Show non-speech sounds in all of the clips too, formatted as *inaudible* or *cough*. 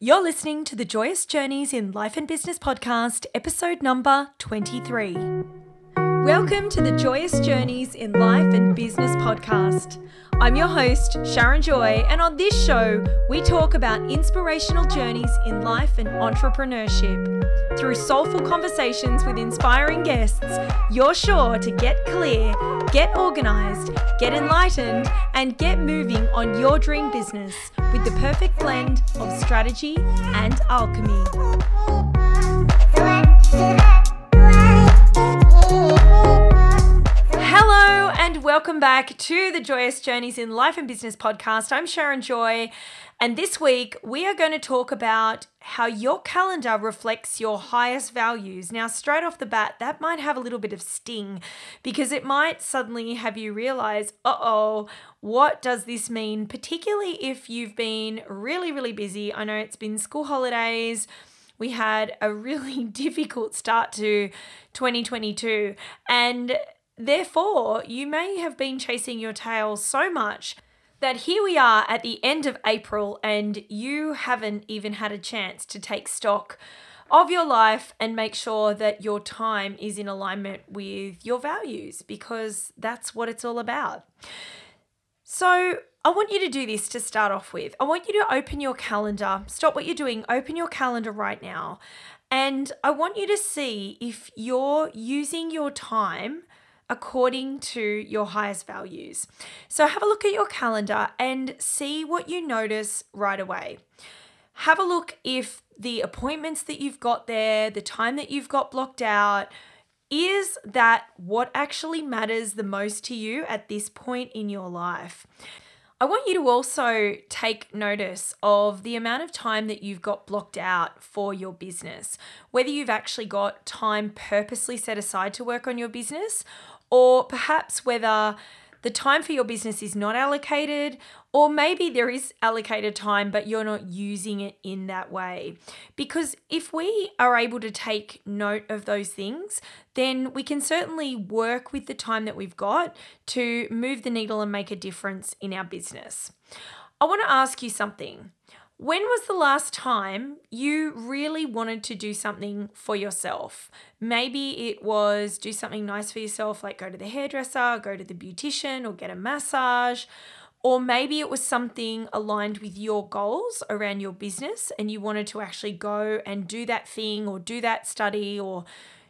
You're listening to the Joyous Journeys in Life and Business podcast, episode number 23. Welcome to the Joyous Journeys in Life and Business podcast. I'm your host, Sharon Joy, and on this show, we talk about inspirational journeys in life and entrepreneurship. Through soulful conversations with inspiring guests, you're sure to get clear, get organized, get enlightened, and get moving on your dream business with the perfect blend of strategy and alchemy. And welcome back to the Joyous Journeys in Life and Business podcast. I'm Sharon Joy, and this week we are going to talk about how your calendar reflects your highest values. Now, straight off the bat, that might have a little bit of sting because it might suddenly have you realize, uh oh, what does this mean? Particularly if you've been really, really busy. I know it's been school holidays we had a really *laughs* difficult start to 2022 and Therefore, you may have been chasing your tail so much that here we are at the end of April and you haven't even had a chance to take stock of your life and make sure that your time is in alignment with your values because that's what it's all about. So, I want you to do this to start off with. I want you to open your calendar, stop what you're doing, open your calendar right now. And I want you to see if you're using your time according to your highest values. So have a look at your calendar and see what you notice right away. Have a look if the appointments that you've got there, the time that you've got blocked out, is that what actually matters the most to you at this point in your life? I want you to also take notice of the amount of time that you've got blocked out for your business. Whether you've actually got time purposely set aside to work on your business, or perhaps whether the time for your business is not allocated, or maybe there is allocated time, but you're not using it in that way. Because if we are able to take note of those things, then we can certainly work with the time that we've got to move the needle and make a difference in our business. I want to ask you something. When was the last time you really wanted to do something for yourself? Maybe it was do something nice for yourself, like go to the hairdresser, go to the beautician, or get a massage. Or maybe it was something aligned with your goals around your business and you wanted to actually go and do that thing or do that study or,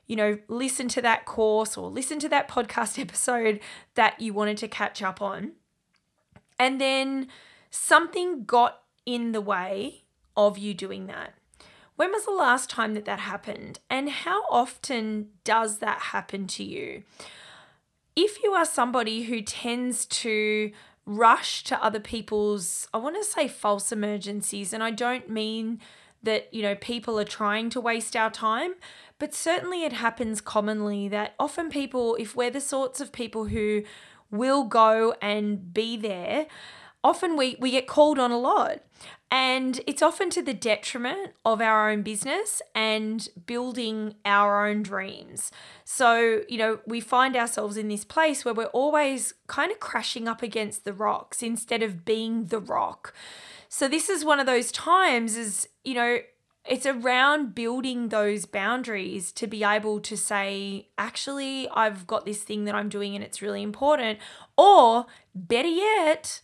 you know, listen to that course or listen to that podcast *laughs* episode that you wanted to catch up on. And then something got in the way of you doing that. When was the last time that that happened? And how often does that happen to you? If you are somebody who tends to rush to other people's, I want to say false emergencies, and I don't mean that, you know, people are trying to waste our time, but certainly it happens commonly that often people, if we're the sorts of people who will go and be there, often we, we get called on a lot. And it's often to the detriment of our own business and building our own dreams. So, you know, we find ourselves in this place where we're always kind of crashing up against the rocks instead of being the rock. So, this is one of those times, is, you know, it's around building those boundaries to be able to say, actually, I've got this thing that I'm doing and it's really important. Or better yet,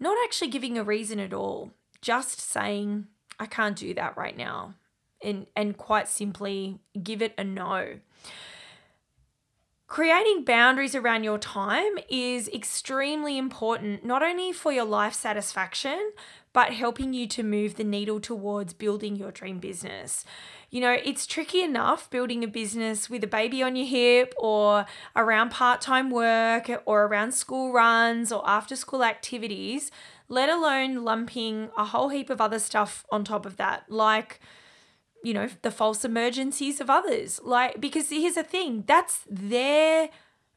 not actually giving a reason at all, just saying, I can't do that right now. And, and quite simply give it a no. Creating boundaries around your time is extremely important, not only for your life satisfaction, but helping you to move the needle towards building your dream business. You know, it's tricky enough building a business with a baby on your hip or around part time work or around school runs or after school activities, let alone lumping a whole heap of other stuff on top of that, like, you know, the false emergencies of others. Like, because here's the thing that's their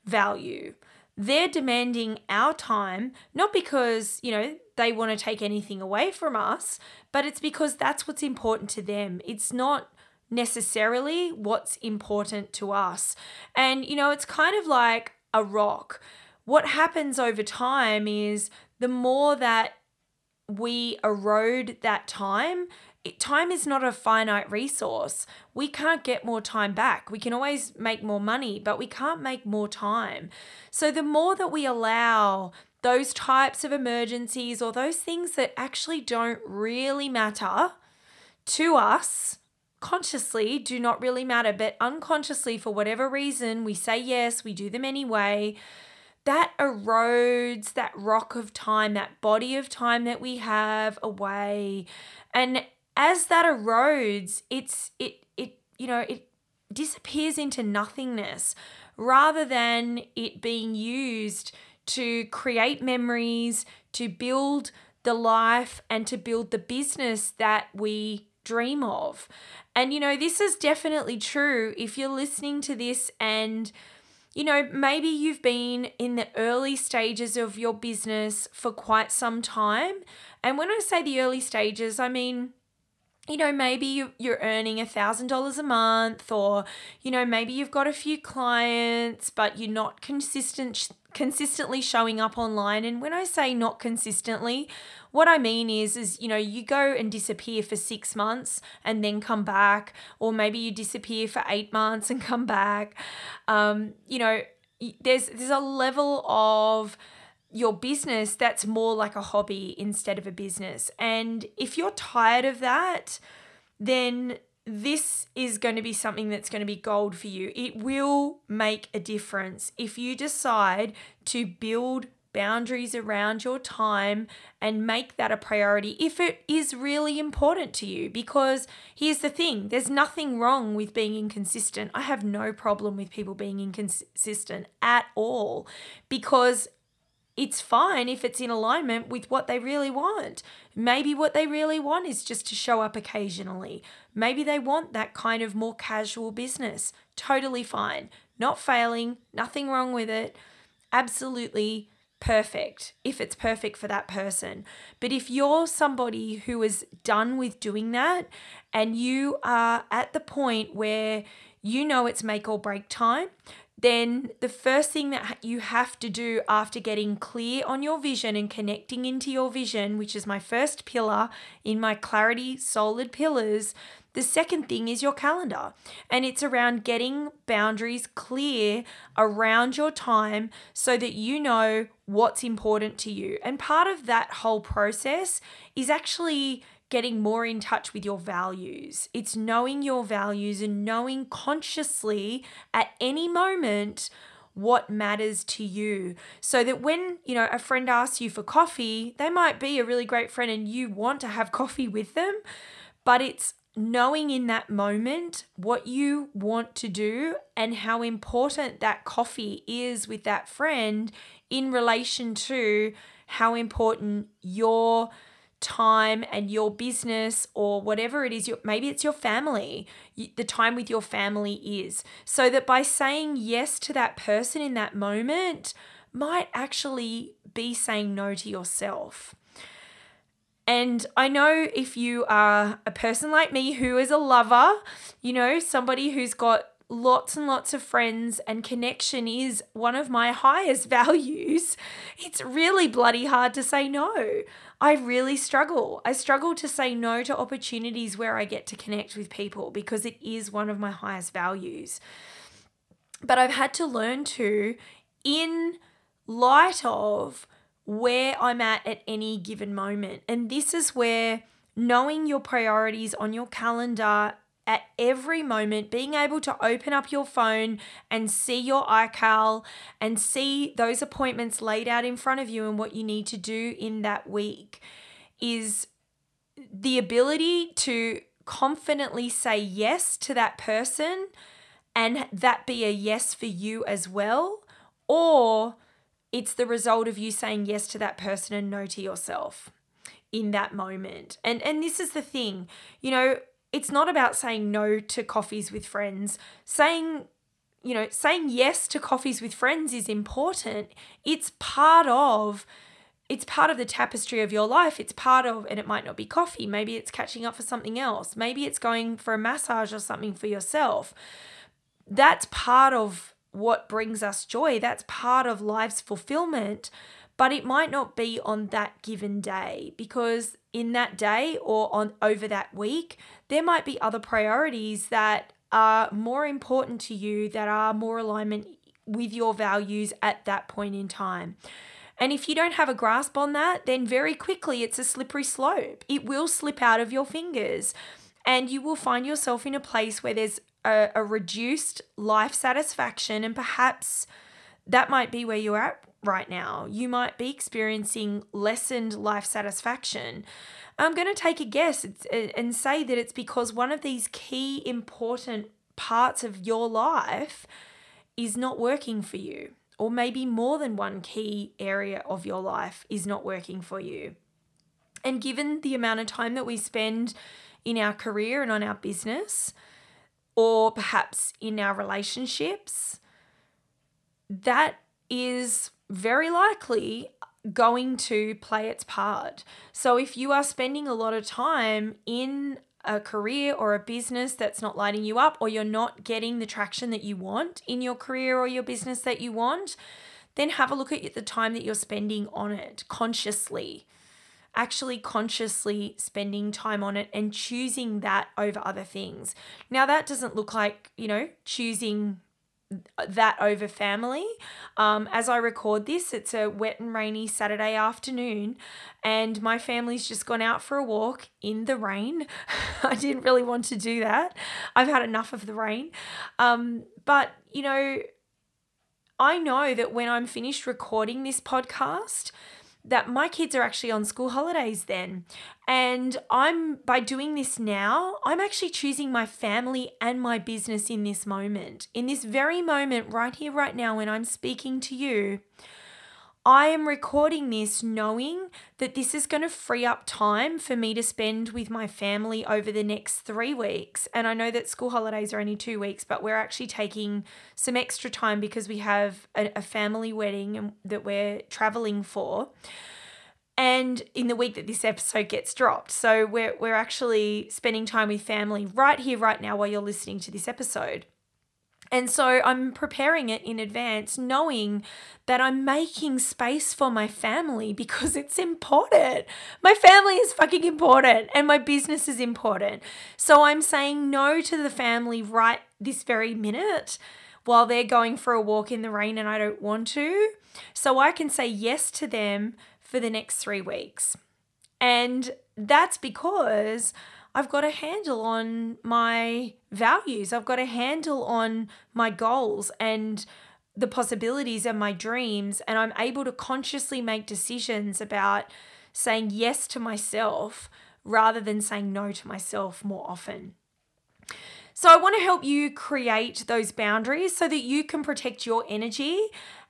value. They're demanding our time, not because, you know, they want to take anything away from us, but it's because that's what's important to them. It's not necessarily what's important to us. And, you know, it's kind of like a rock. What happens over time is the more that we erode that time, time is not a finite resource. We can't get more time back. We can always make more money, but we can't make more time. So the more that we allow those types of emergencies or those things that actually don't really matter to us consciously do not really matter, but unconsciously, for whatever reason, we say yes, we do them anyway. That erodes that rock of time, that body of time that we have away. And as that erodes, it's it it you know, it disappears into nothingness rather than it being used to create memories, to build the life and to build the business that we dream of. And, you know, this is definitely true if you're listening to this and, you know, maybe you've been in the early stages of your business for quite some time. And when I say the early stages, I mean, you know, maybe you're earning a $1,000 a month, or, you know, maybe you've got a few clients, but you're not consistent consistently showing up online. And when i say not consistently what i mean is is you know you go and disappear for 6 months and then come back or maybe you disappear for 8 months and come back. Um you know there's there's a level of your business that's more like a hobby instead of a business and if you're tired of that then this is going to be something that's going to be gold for you. It will make a difference if you decide to build boundaries around your time and make that a priority if it is really important to you. Because here's the thing there's nothing wrong with being inconsistent. I have no problem with people being inconsistent at all because it's fine if it's in alignment with what they really want. Maybe what they really want is just to show up occasionally. Maybe they want that kind of more casual business. Totally fine. Not failing, nothing wrong with it. Absolutely perfect if it's perfect for that person. But if you're somebody who is done with doing that and you are at the point where you know it's make or break time, then the first thing that you have to do after getting clear on your vision and connecting into your vision, which is my first pillar in my clarity solid pillars, the second thing is your calendar. And it's around getting boundaries clear around your time so that you know what's important to you. And part of that whole process is actually getting more in touch with your values. It's knowing your values and knowing consciously at any moment what matters to you so that when you know a friend asks you for coffee they might be a really great friend and you want to have *laughs* coffee with them but it's knowing in that moment what you want to do and how important that coffee is with that friend in relation to how important your time and your business or whatever it is your maybe it's your family the time with your family is so that by saying yes to that person in that moment might actually be saying no to yourself and I know if you are a person like me who is a lover, you know, somebody who's got lots and lots of friends and connection is one of my highest *laughs* values, it's really bloody hard to say no. I really struggle. I struggle to say no to opportunities where I get to connect with people because it is one of my highest values. But I've had to learn to, in light of where I'm at at any given moment. And this is where knowing your priorities on your calendar at every moment, being able to open up your phone and see your iCal and see those appointments laid out in front of you and what you need to do in that week is the ability to confidently say yes to that person and that be a yes for you as well, or it's the result of you saying yes to that person and no to yourself in that moment. And and this is the thing, you know, it's not about saying no to coffees with friends. Saying, you know, saying yes to coffees with friends is important. It's part of it's part of the tapestry of your life. It's part of, and it might not be coffee. Maybe it's catching up for something else. Maybe it's going for a massage or something for yourself. That's part of what brings us joy. That's part of life's fulfillment. But it might not be on that given day because in that day or on over that week, there might be other priorities that are more important to you that are more alignment with your values at that point in time. And if you don't have a grasp on that, then very quickly it's a slippery slope. It will slip out of your fingers and you will find yourself in a place where there's a, a reduced life satisfaction and perhaps that might be where you're at right now. You might be experiencing lessened life satisfaction. I'm going to take a guess and say that it's because one of these key important parts of your life is not working for you, or maybe more than one key area of your life is not working for you. And given the amount of time that we spend in our career and on our business, or perhaps in our relationships, that is very likely going to play its part. So if you are spending a lot of time in a career or a business that's not lighting you up, or you're not getting the traction that you want in your career or your business that you want, then have a look at the time that you're spending on it consciously. Actually, consciously spending time on it and choosing that over other things. Now, that doesn't look like, you know, choosing that over family. Um, as I record this, it's a wet and rainy Saturday afternoon, and my family's just gone out for a walk in the rain. *laughs* I didn't really want to do that. I've had enough of the rain. Um, but, you know, I know that when I'm finished recording this podcast, that my kids are actually on school holidays then. And I'm, by doing this now, I'm actually choosing my family and my business in this moment. In this very moment, right here, right now, when I'm speaking to you, I am recording this knowing that this is going to free up time for me to spend with my family over the next three weeks. And I know that school holidays are only two weeks, but we're actually taking some extra time because we have a, a family wedding that we're traveling for. And in the week that this episode gets dropped. So we're, we're actually spending time with family right here, right now, while you're listening to this episode. And so I'm preparing it in advance, knowing that I'm making space for my family *laughs* because it's important. My family is fucking important and my business is important. So I'm saying no to the family right this very minute while they're going for a walk in the rain and I don't want to. So I can say yes to them for the next three weeks. And that's because I've got a handle on my values. I've got a handle on my goals and the possibilities and my dreams. And I'm able to consciously make decisions about saying yes to myself rather than saying no to myself more often. So, I want to help you create those boundaries so that you can protect your energy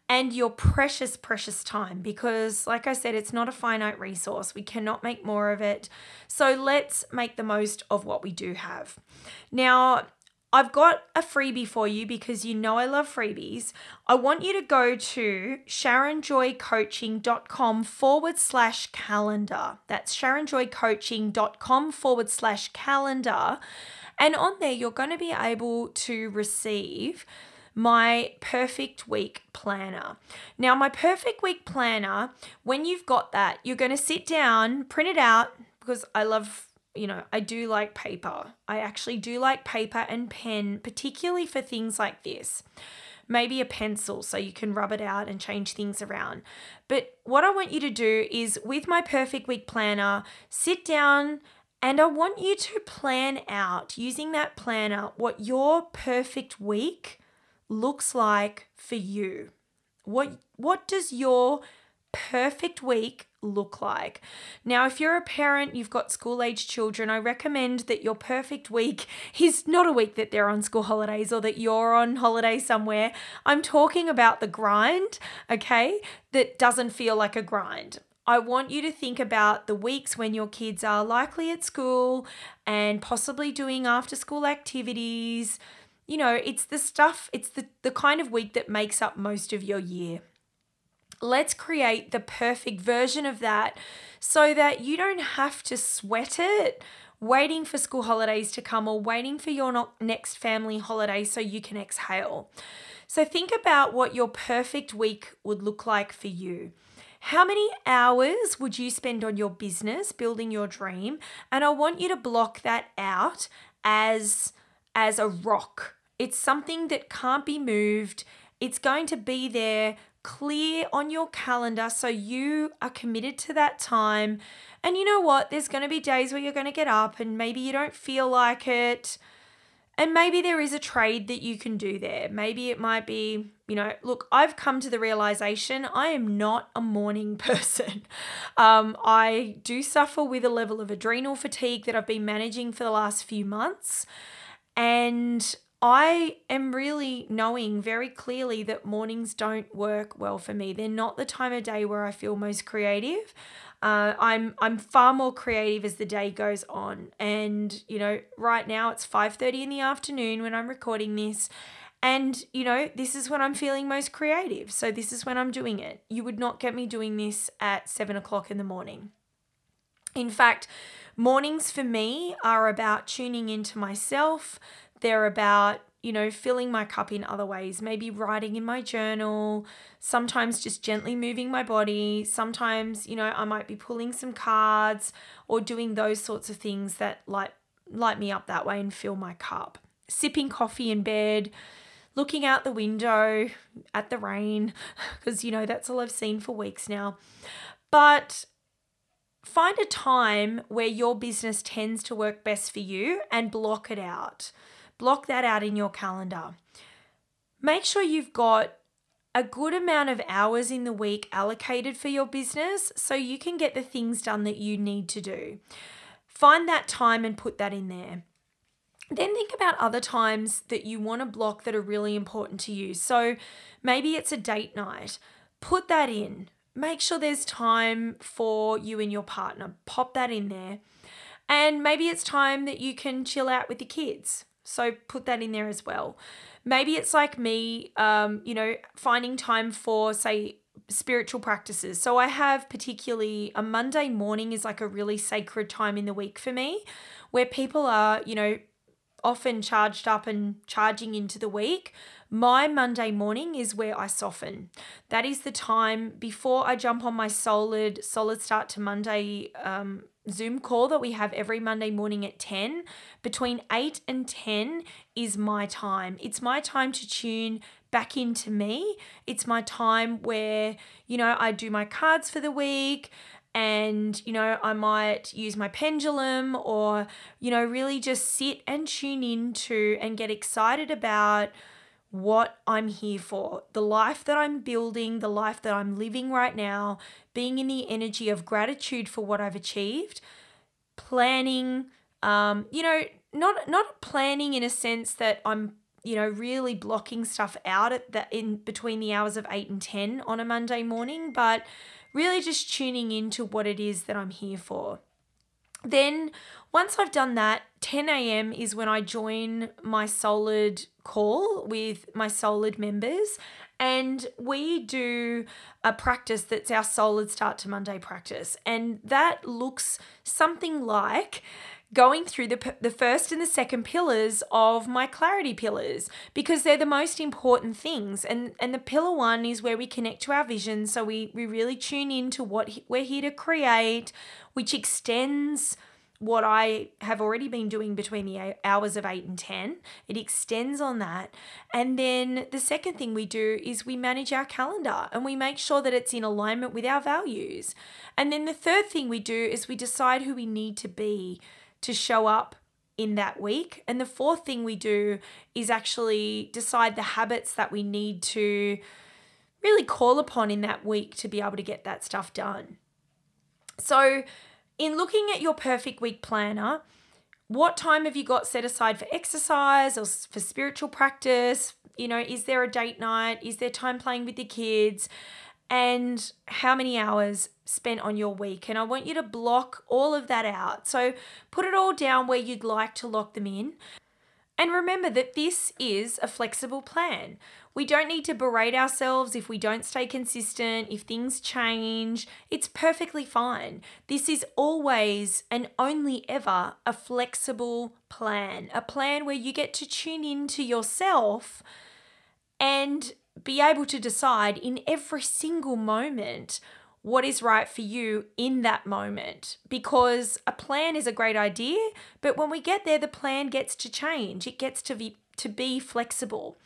and your precious, precious time because, like I said, it's not a finite resource. We cannot make more of it. So let's make the most of what we do have. Now, I've got a freebie for you because you know I love freebies. I want you to go to sharonjoycoaching.com forward slash calendar. That's sharonjoycoaching.com forward slash calendar. And on there, you're going to be able to receive my perfect week planner. Now, my perfect week planner, when you've got that, you're going to sit down, print it out because I love you know, I do like paper. I actually do like paper and pen, particularly for things like this. Maybe a pencil so you can rub it out and change things around. But what I want you to do is with my perfect week planner, sit down and I want you to plan out using that planner what your perfect week looks like for you. What what does your perfect week look like? Now, if you're a parent, you've got school age children, I recommend that your perfect week *laughs* is not a week that they're on school holidays or that you're on holiday somewhere. I'm talking about the grind, okay, that doesn't feel like a grind. I want you to think about the weeks when your kids are likely at school and possibly doing after school activities, you know, it's the stuff, it's the, the kind of week that makes up most of your year. Let's create the perfect version of that so that you don't have to sweat it waiting for school holidays to come or waiting for your next family holiday so you can exhale. So think about what your perfect week would look like for you. how many hours would you spend on your business building your dream? And I want you to block that out as as a rock. It's something that can't be moved. It's going to be there clear on your calendar so you are committed to that time. And you know what? There's going to be days where you're going to get up and maybe you don't feel like it. And maybe there is a trade that you can do there. Maybe it might be, you know, look, I've come to the realization I am not a morning *laughs* person. Um, I do suffer with a level of adrenal fatigue that I've been managing for the last few months. And I am really knowing very clearly that mornings don't work well for me. They're not the time of day where I feel most creative. Uh, I'm I'm far more creative as the day goes on, and you know, right now it's five thirty in the afternoon when I'm recording this, and you know, this is when I'm feeling most creative. So this is when I'm doing it. You would not get me doing this at seven o'clock in the morning. In fact, mornings for me are about tuning into myself, they're about, you know, filling my cup in other ways, maybe writing in my journal, sometimes just gently moving my body. Sometimes, you know, I might be pulling some cards or doing those sorts of things that light light me up that way and fill my cup. Sipping coffee in bed, looking out the window at the rain, *laughs* because, you know, that's all I've seen for weeks now. But find a time where your business tends to work best for you and block it out. Block that out in your calendar. Make sure you've got a good amount of hours in the week allocated for your business so you can get the things done that you need to do. Find that time and put that in there. Then think about other times that you want to block that are really important to you. So maybe it's a date night. Put that in. Make sure there's time for you and your partner. Pop that in there. And maybe it's time that you can chill out with the kids. So put that in there as well. Maybe it's like me, um, you know, finding time for, say, spiritual practices. So I have particularly a Monday morning is like a really sacred time in the week for me where people are, you know, often charged up and charging into the week. My Monday morning is where I soften. That is the time before I jump on my solid, solid start to Monday um, Zoom call that we have every Monday morning at 10. Between 8 and 10 is my time. It's my time to tune back into me. It's my time where, you know, I do my cards for the week and, you know, I might use my pendulum or, you know, really just sit and tune into and get excited about what I'm here for, the life that I'm building, the life that I'm living right now, being in the energy of gratitude for what I've achieved, planning, um, you know, not not planning in a sense that I'm you know really blocking stuff out at the in between the hours of 8 and 10 on a Monday morning, but really just tuning into what it is that I'm here for. Then, once I've done that, 10 a.m. is when I join my Solid call with my Solid members. And we do a practice that's our Solid Start to Monday practice. And that looks something like going through the, the first and the second pillars of my clarity pillars because they're the most important things and and the pillar one is where we connect to our vision so we we really tune into what we're here to create which extends what I have already been doing between the hours of 8 and 10. It extends on that. And then the second thing we do is we manage our calendar and we make sure that it's in alignment with our values. And then the third thing we do is we decide who we need to be to show up in that week. And the fourth thing we do is actually decide the habits that we need to really call upon in that week to be able to get that stuff done. So, in looking at your perfect week planner, what time have you got set aside for exercise or for spiritual practice? You know, is there a date night? Is there time playing with the kids? And how many hours spent on your week? And I want you to block all of that out. So put it all down where you'd like to lock them in. And remember that this is a flexible plan. We don't need to berate ourselves if we don't stay consistent, if things change. It's perfectly fine. This is always and only ever a flexible plan, a plan where you get to tune into yourself and be able to decide in every single moment what is right for you in that moment because a plan is a great idea, but when we get there, the plan gets to change, it gets to be, to be flexible.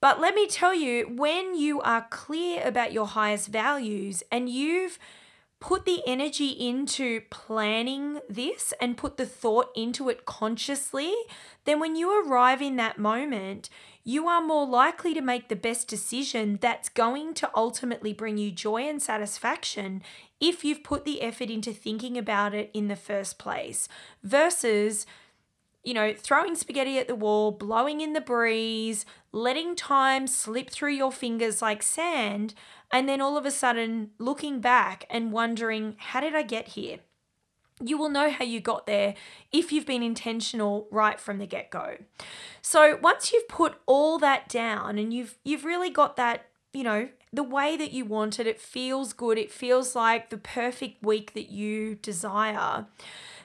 But let me tell you, when you are clear about your highest values and you've put the energy into planning this and put the thought into it consciously, then when you arrive in that moment, you are more likely to make the best decision that's going to ultimately bring you joy and satisfaction if you've put the effort into thinking about it in the first place versus you know, throwing spaghetti at the wall, blowing in the breeze, letting time slip through your fingers like sand, and then all of a sudden looking back and wondering, how did I get here? You will know how you got there if you've been intentional right from the get-go. So, once you've put all that down and you've you've really got that, you know, the way that you want it, it feels good, it feels like the perfect week that you desire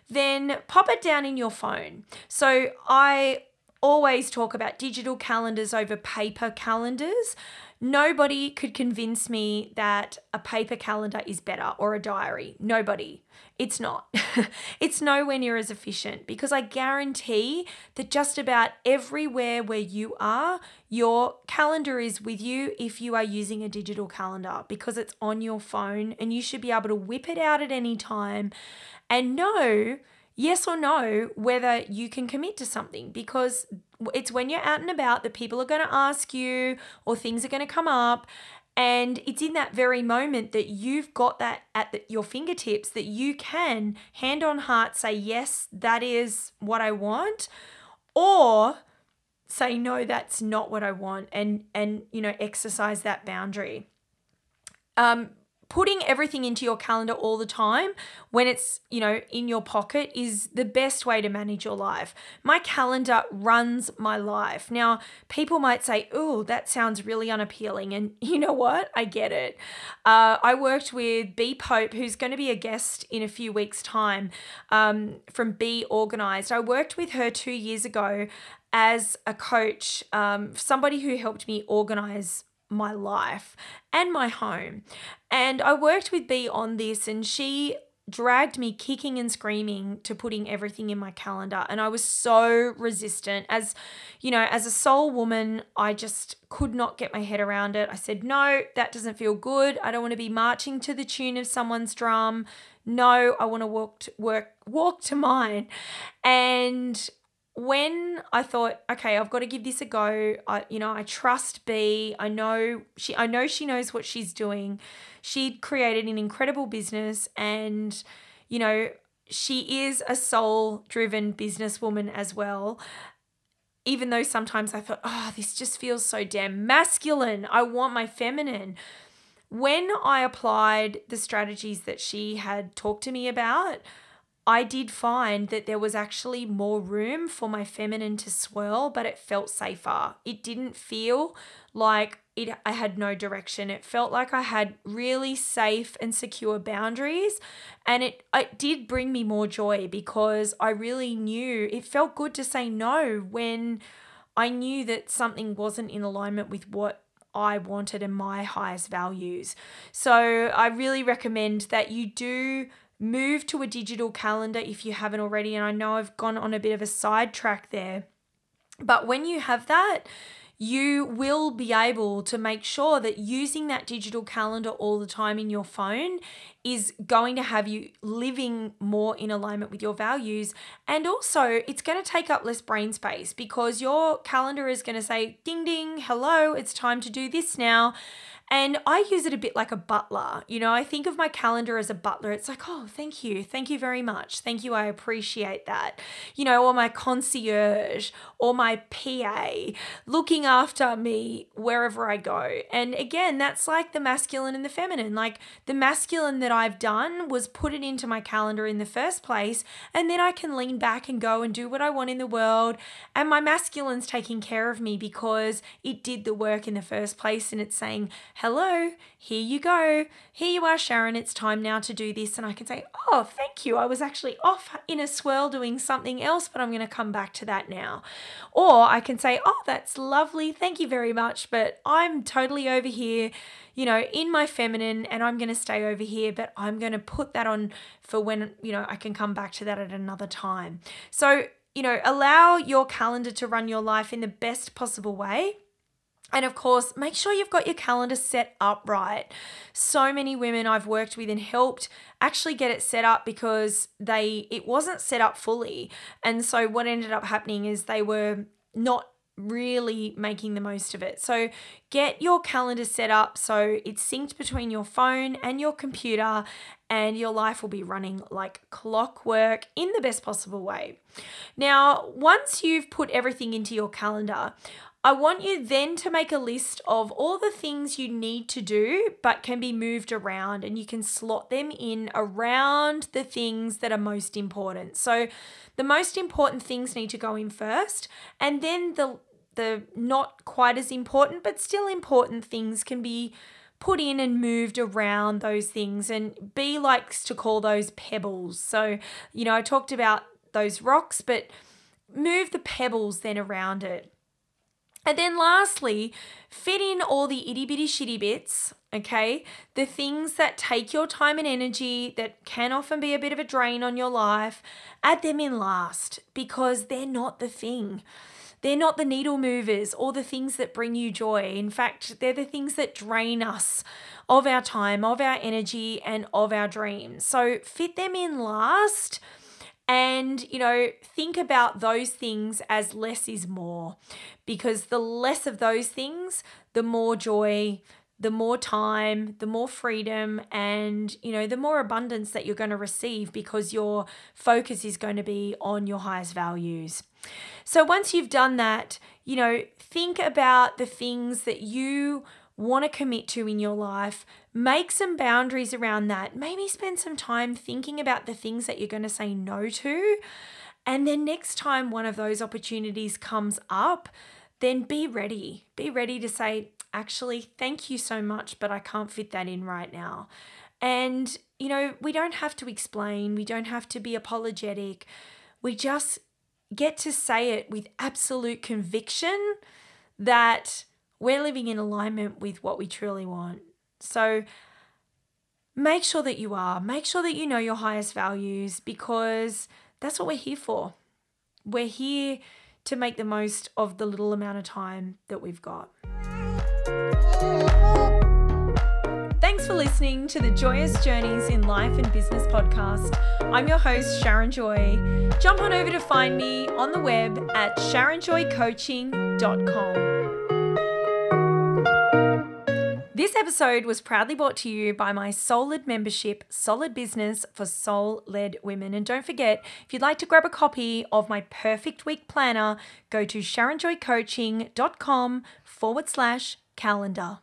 then pop it down in your phone. So I always talk about digital calendars over paper calendars. Nobody could convince me that a paper calendar is better or a diary. Nobody. It's not. *laughs* it's nowhere near as efficient because I guarantee that just about everywhere where you are, your calendar is with you if you are using a digital calendar because it's on your phone and you should be able to whip it out at any time and know yes or no whether you can commit to something because it's when you're out and about that people are going to ask you or things are going to come up and it's in that very moment that you've got that at the, your fingertips that you can hand on heart say yes that is what i want or say no that's not what i want and and you know exercise that boundary. Um putting everything into your calendar all the time when it's, you know, in your pocket is the best way to manage your life. My calendar runs my life. Now, people might say, oh, that sounds really unappealing. And *laughs* you know what? I get it. Uh, I worked with B Pope, who's going to be a guest in a few weeks' time um, from Be Organized. I worked with her two years ago as a coach, um, somebody who helped me organize my life and my home. And I worked with B on this, and she dragged me kicking and screaming to putting everything in my calendar. And I was so resistant. As you know as a soul woman I just could not get my head around it. I said no that doesn't feel good. I don't want to be marching to the tune of someone's drum. No I want to walk to work walk to mine. And when I thought, okay, I've got to give this a go, I, you know, I trust B. I know she, I know she knows what she's doing. She'd created an incredible business, and you know, she is a soul-driven businesswoman as well. Even though sometimes I thought, oh, this just feels so damn masculine. I want my feminine. When I applied the strategies that she had talked to me about, I did find that there was actually more room for my feminine to swirl, but it felt safer. It didn't feel like it I had no direction. It felt like I had really safe and secure boundaries and it it did bring me more joy because I really knew it felt good to say no when I knew that something wasn't in alignment with what I wanted and my highest values. So I really recommend that you do move to a digital calendar if you haven't already. And I know I've gone on a bit of a sidetrack there. But when you have that, you will be able to make sure that using that digital calendar all the time in your phone is going to have you living more in alignment with your values. And also, it's going to take up less brain space because your calendar is going to say, ding, ding, hello, it's time to do this now. And I use it a bit like a butler. You know, I think of my calendar as a butler. It's like, oh, thank you. Thank you very much. Thank you. I appreciate that. You know, or my concierge or my PA looking after me wherever I go. And again, that's like the masculine and the feminine. Like the masculine that I've done was put it into my calendar in the first place. And then I can lean back and go and do what I want in the world. And my masculine's taking care of me because it did the work in the first place. And it's saying, hello, here you go. Here you are, Sharon. It's time now to do this. And I can say, oh, thank you. I was actually off in a swirl doing something else, but I'm going to come back to that now. Or I can say, oh, that's lovely. Thank you very much. But I'm totally over here you know, in my feminine and I'm going to stay over here, but I'm going to put that on for when, you know, I can come back to that at another time. So, you know, allow your calendar to run your life in the best possible way. And of course, make sure you've got your calendar set up right. So many women I've worked with and helped actually get it set up because they it wasn't set up fully. And so what ended up happening is they were not really making the most of it. So get your calendar set up so it's synced between your phone and your computer and your life will be running like clockwork in the best possible way. Now, once you've put everything into your calendar, I want you then to make a list of all the things you need to do but can be moved around and you can slot them in around the things that are most important. So the most important things need to go in first and then the the not quite as important but still important things can be put in and moved around those things and B likes to call those pebbles. So, you know, I talked about those rocks but move the pebbles then around it. And then lastly, fit in all the itty bitty shitty bits, okay? The things that take your time and energy, that can often be a bit of a drain on your life, add them in last because they're not the thing. They're not the needle movers or the things that bring you joy. In fact, they're the things that drain us of our time, of our energy, and of our dreams. So fit them in last and, you know, think about those things as less is more because the less of those things, the more joy, the more time, the more freedom, and, you know, the more abundance that you're going to receive because your focus is going to be on your highest values. So once you've done that, you know, think about the things that you want to commit to in your life, make some boundaries around that. Maybe spend some time thinking about the things that you're going to say no to. And then next time one of those opportunities comes up, then be ready. Be ready to say, actually, thank you so much, but I can't fit that in right now. And, you know, we don't have to explain, we don't have to be apologetic. We just get to say it with absolute conviction that we're living in alignment with what we truly want. So make sure that you are. Make sure that you know your highest values because that's what we're here for. We're here to make the most of the little amount of time that we've got. Thanks for listening to the Joyous Journeys in Life and Business podcast. I'm your host, Sharon Joy. Jump on over to find me on the web at sharonjoycoaching.com. This episode was proudly brought to you by my Solid membership, Solid Business for Soul Led Women. And don't forget, if you'd like to grab a copy of my perfect week planner, go to sharonjoycoaching.com forward slash calendar.